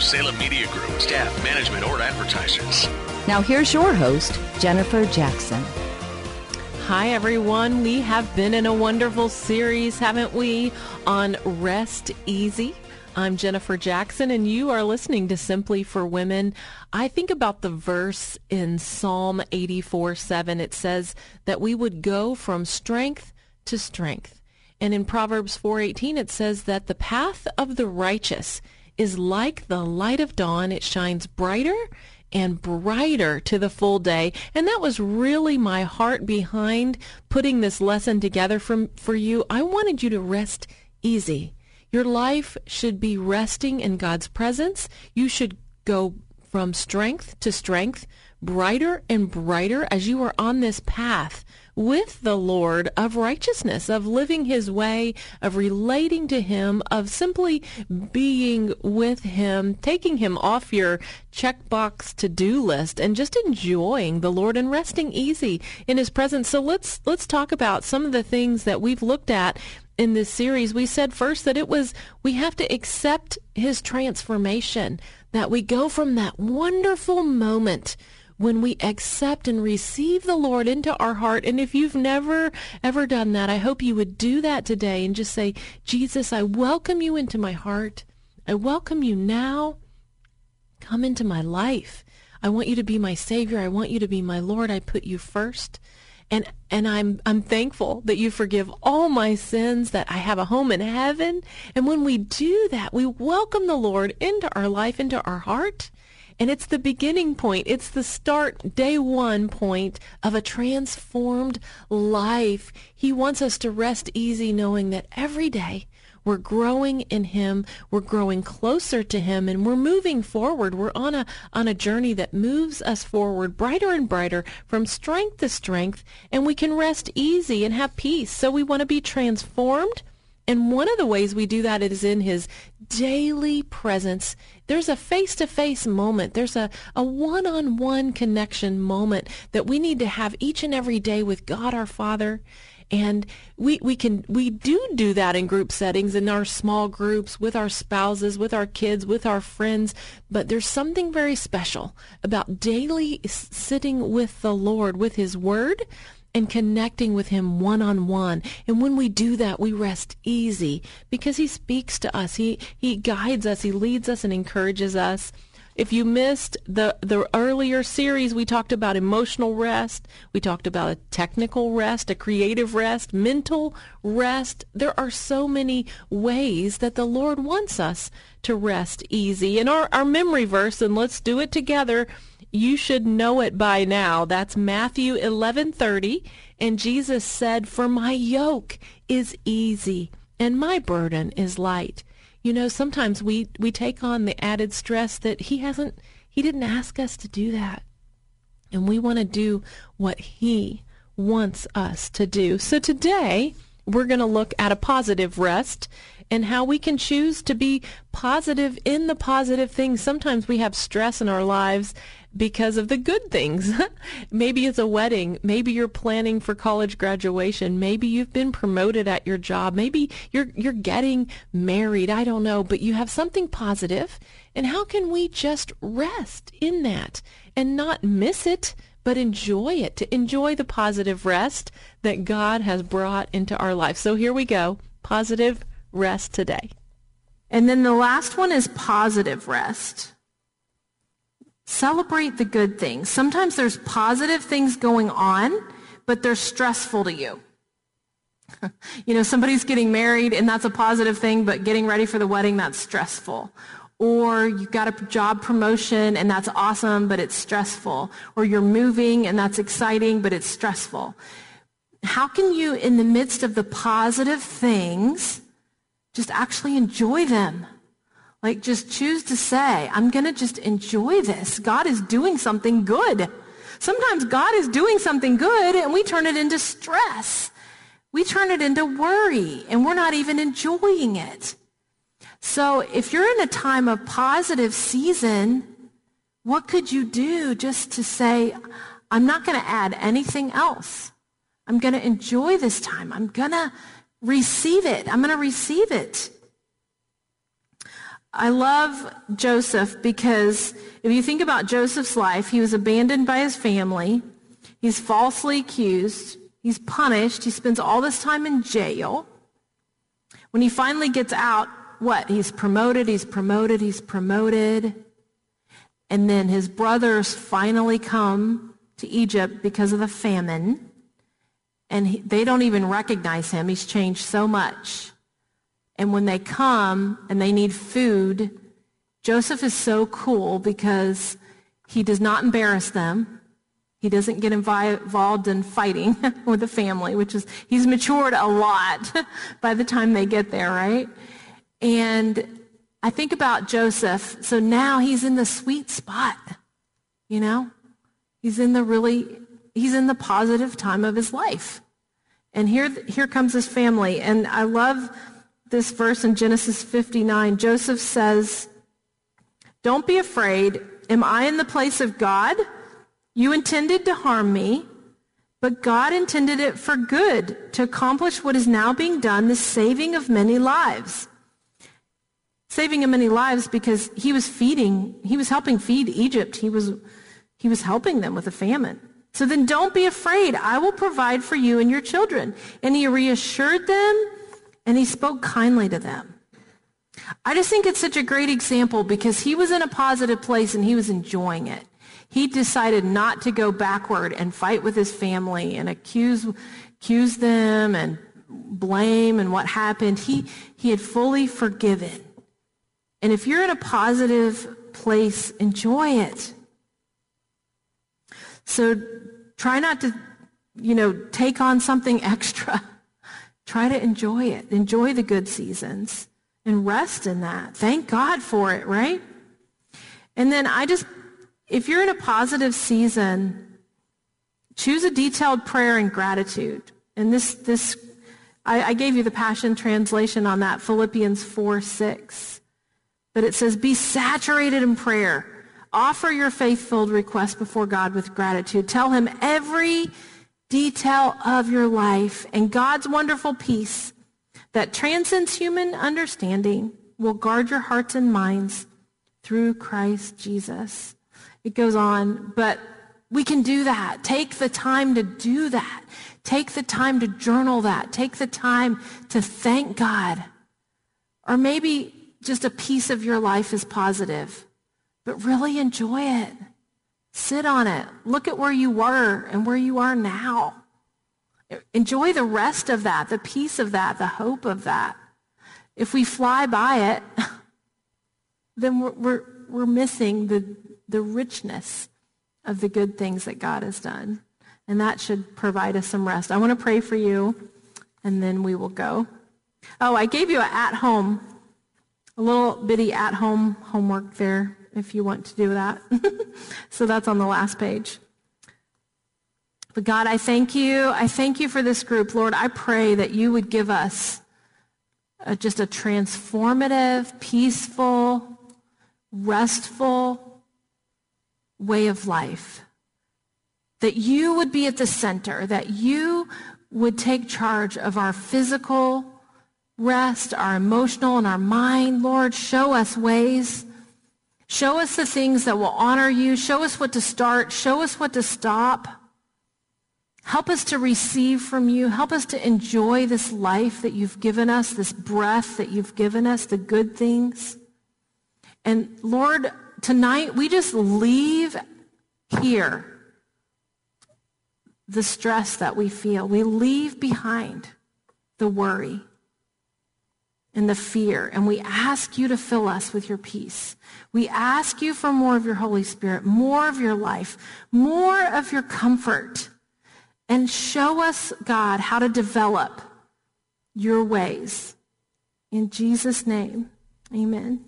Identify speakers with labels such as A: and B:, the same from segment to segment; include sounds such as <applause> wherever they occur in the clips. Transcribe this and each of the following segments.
A: of Salem Media Group, staff, management, or advertisers.
B: Now here's your host, Jennifer Jackson.
C: Hi, everyone. We have been in a wonderful series, haven't we, on Rest Easy. I'm Jennifer Jackson, and you are listening to Simply for Women. I think about the verse in Psalm 84 7. It says that we would go from strength to strength. And in Proverbs 4:18 it says that the path of the righteous is like the light of dawn. It shines brighter and brighter to the full day. And that was really my heart behind putting this lesson together from, for you. I wanted you to rest easy. Your life should be resting in God's presence. You should go from strength to strength, brighter and brighter as you are on this path with the Lord of righteousness, of living his way, of relating to him, of simply being with him, taking him off your checkbox to-do list and just enjoying the Lord and resting easy in his presence. So let's let's talk about some of the things that we've looked at in this series. We said first that it was we have to accept his transformation, that we go from that wonderful moment when we accept and receive the Lord into our heart. And if you've never, ever done that, I hope you would do that today and just say, Jesus, I welcome you into my heart. I welcome you now. Come into my life. I want you to be my Savior. I want you to be my Lord. I put you first. And, and I'm, I'm thankful that you forgive all my sins, that I have a home in heaven. And when we do that, we welcome the Lord into our life, into our heart. And it's the beginning point. It's the start, day one point of a transformed life. He wants us to rest easy knowing that every day we're growing in him, we're growing closer to him, and we're moving forward. We're on a, on a journey that moves us forward brighter and brighter from strength to strength, and we can rest easy and have peace. So we want to be transformed and one of the ways we do that is in his daily presence. There's a face-to-face moment. There's a, a one-on-one connection moment that we need to have each and every day with God our Father. And we, we can we do do that in group settings in our small groups with our spouses with our kids with our friends but there's something very special about daily sitting with the Lord with his word and connecting with him one on one. And when we do that, we rest easy because he speaks to us. He he guides us, he leads us and encourages us. If you missed the the earlier series, we talked about emotional rest, we talked about a technical rest, a creative rest, mental rest. There are so many ways that the Lord wants us to rest easy. And our, our memory verse, and let's do it together, you should know it by now. That's Matthew 11:30, and Jesus said, "For my yoke is easy and my burden is light." You know, sometimes we we take on the added stress that he hasn't he didn't ask us to do that. And we want to do what he wants us to do. So today, we're going to look at a positive rest and how we can choose to be positive in the positive things. Sometimes we have stress in our lives because of the good things. <laughs> maybe it's a wedding. Maybe you're planning for college graduation. Maybe you've been promoted at your job. Maybe you're you're getting married. I don't know, but you have something positive. And how can we just rest in that and not miss it? but enjoy it, to enjoy the positive rest that God has brought into our life. So here we go. Positive rest today.
D: And then the last one is positive rest.
C: Celebrate the good things. Sometimes there's positive things going on, but they're stressful to you. <laughs> you know, somebody's getting married and that's a positive thing, but getting ready for the wedding, that's stressful. Or you got a job promotion and that's awesome, but it's stressful. Or you're moving and that's exciting, but it's stressful. How can you, in the midst of the positive things, just actually enjoy them? Like just choose to say, I'm going to just enjoy this. God is doing something good. Sometimes God is doing something good and we turn it into stress. We turn it into worry and we're not even enjoying it. So if you're in a time of positive season, what could you do just to say, I'm not going to add anything else. I'm going to enjoy this time. I'm going to receive it. I'm going to receive it. I love Joseph because if you think about Joseph's life, he was abandoned by his family. He's falsely accused. He's punished. He spends all this time in jail. When he finally gets out, what? He's promoted, he's promoted, he's promoted. And then his brothers finally come to Egypt because of the famine. And he, they don't even recognize him. He's changed so much. And when they come and they need food, Joseph is so cool because he does not embarrass them. He doesn't get involved in fighting <laughs> with the family, which is, he's matured a lot <laughs> by the time they get there, right? And I think about Joseph. So now he's in the sweet spot, you know? He's in the really, he's in the positive time of his life. And here, here comes his family. And I love this verse in Genesis 59, Joseph says, Don't be afraid. Am I in the place of God? You intended to harm me, but God intended it for good to accomplish what is now being done, the saving of many lives. Saving of many lives because he was feeding, he was helping feed Egypt. He was, he was helping them with a famine. So then don't be afraid. I will provide for you and your children. And he reassured them and he spoke kindly to them. I just think it's such a great example because he was in a positive place and he was enjoying it. He decided not to go backward and fight with his family and accuse, accuse them and blame and what happened. He, he had fully forgiven. And if you're in a positive place, enjoy it. So try not to, you know, take on something <laughs> extra. Try to enjoy it. Enjoy the good seasons and rest in that. Thank God for it, right? And then I just, if you're in a positive season, choose a detailed prayer and gratitude. And this, this, I, I gave you the Passion Translation on that, Philippians 4, 6. But it says, be saturated in prayer. Offer your faith-filled request before God with gratitude. Tell him every detail of your life, and God's wonderful peace that transcends human understanding will guard your hearts and minds through Christ Jesus. It goes on, but we can do that. Take the time to do that. Take the time to journal that. Take the time to thank God. Or maybe just a piece of your life is positive, but really enjoy it. Sit on it. Look at where you were and where you are now. Enjoy the rest of that, the peace of that, the hope of that. If we fly by it, <laughs> then we're, we're, we're missing the, the richness of the good things that God has done. And that should provide us some rest. I want to pray for you, and then we will go. Oh, I gave you an at-home, a little bitty at-home homework there if you want to do that. <laughs> so that's on the last page. But God, I thank you. I thank you for this group. Lord, I pray that you would give us a, just a transformative, peaceful, restful way of life. That you would be at the center, that you would take charge of our physical rest, our emotional and our mind. Lord, show us ways Show us the things that will honor you. Show us what to start. Show us what to stop. Help us to receive from you. Help us to enjoy this life that you've given us, this breath that you've given us, the good things. And Lord,
D: tonight we just leave here the stress that we feel. We leave behind the worry and the fear, and we ask you to fill us with your peace. We ask you for more of your Holy Spirit, more of your life, more of your comfort, and show us, God, how to develop your ways. In Jesus' name, amen.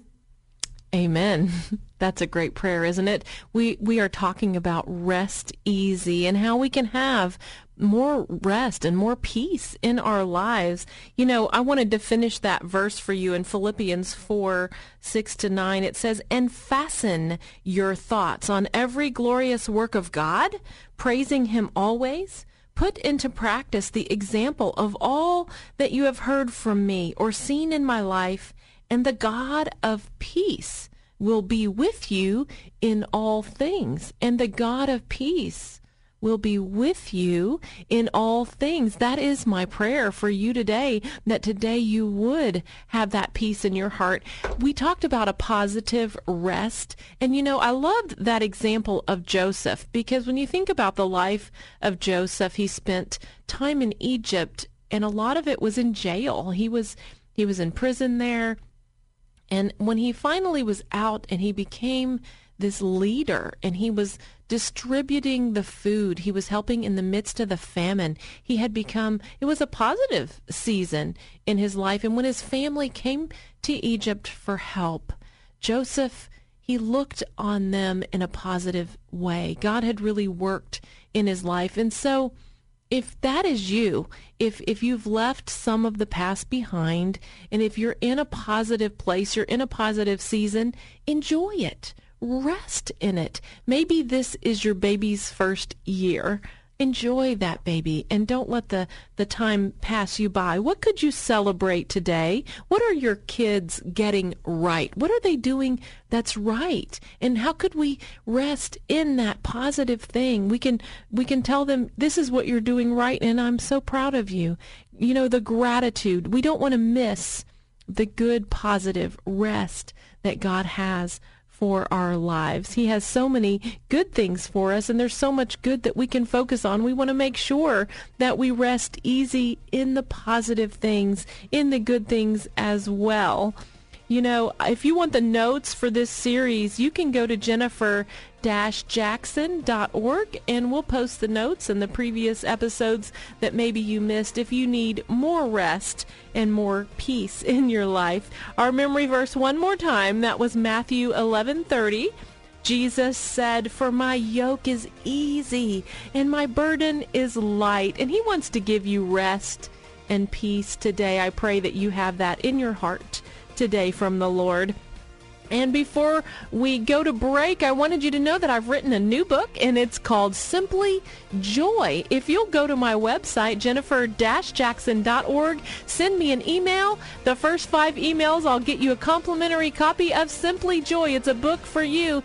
C: Amen. <laughs> That's a great prayer, isn't it? We we are talking about rest easy and how we can have more rest and more peace in our lives. You know, I wanted to finish that verse for you in Philippians 4, 6 to 9. It says, And fasten your thoughts on every glorious work of God, praising him always. Put into practice the example of all that you have heard from me or seen in my life, and the God of peace will be with you in all things. And the God of peace will be with you in all things. That is my prayer for you today, that today you would have that peace in your heart. We talked about a positive rest. And you know, I loved that example of Joseph because when you think about the life of Joseph, he spent time in Egypt and a lot of it was in jail. He was he was in prison there. And when he finally was out and he became this leader and he was distributing the food. He was helping in the midst of the famine. He had become, it was a positive season in his life. And when his family came to Egypt for help, Joseph, he looked on them in a positive way. God had really worked in his life. And so, if that is you, if if you've left some of the past behind and if you're in a positive place, you're in a positive season, enjoy it rest in it. Maybe this is your baby's first year. Enjoy that baby and don't let the, the time pass you by. What could you celebrate today? What are your kids getting right? What are they doing that's right? And how could we rest in that positive thing? We can we can tell them this is what you're doing right and I'm so proud of you. You know, the gratitude. We don't want to miss the good positive rest that God has for our lives. He has so many good things for us, and there's so much good that we can focus on. We want to make sure that we rest easy in the positive things, in the good things as well. You know, if you want the notes for this series, you can go to jennifer-jackson.org and we'll post the notes and the previous episodes that maybe you missed if you need more rest and more peace <laughs> in your life. Our memory verse one more time, that was Matthew 11:30. Jesus said, For my yoke is easy and my burden is light. And he wants to give you rest and peace today. I pray that you have that in your heart today from the Lord. And before we go to break, I wanted you to know that I've written a new book and it's called Simply Joy. If you'll go to my website, jennifer-jackson.org, send me an email. The first five emails, I'll get you a complimentary copy of Simply Joy. It's a book for you.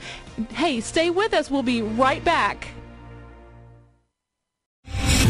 C: Hey, stay with us. We'll be right back.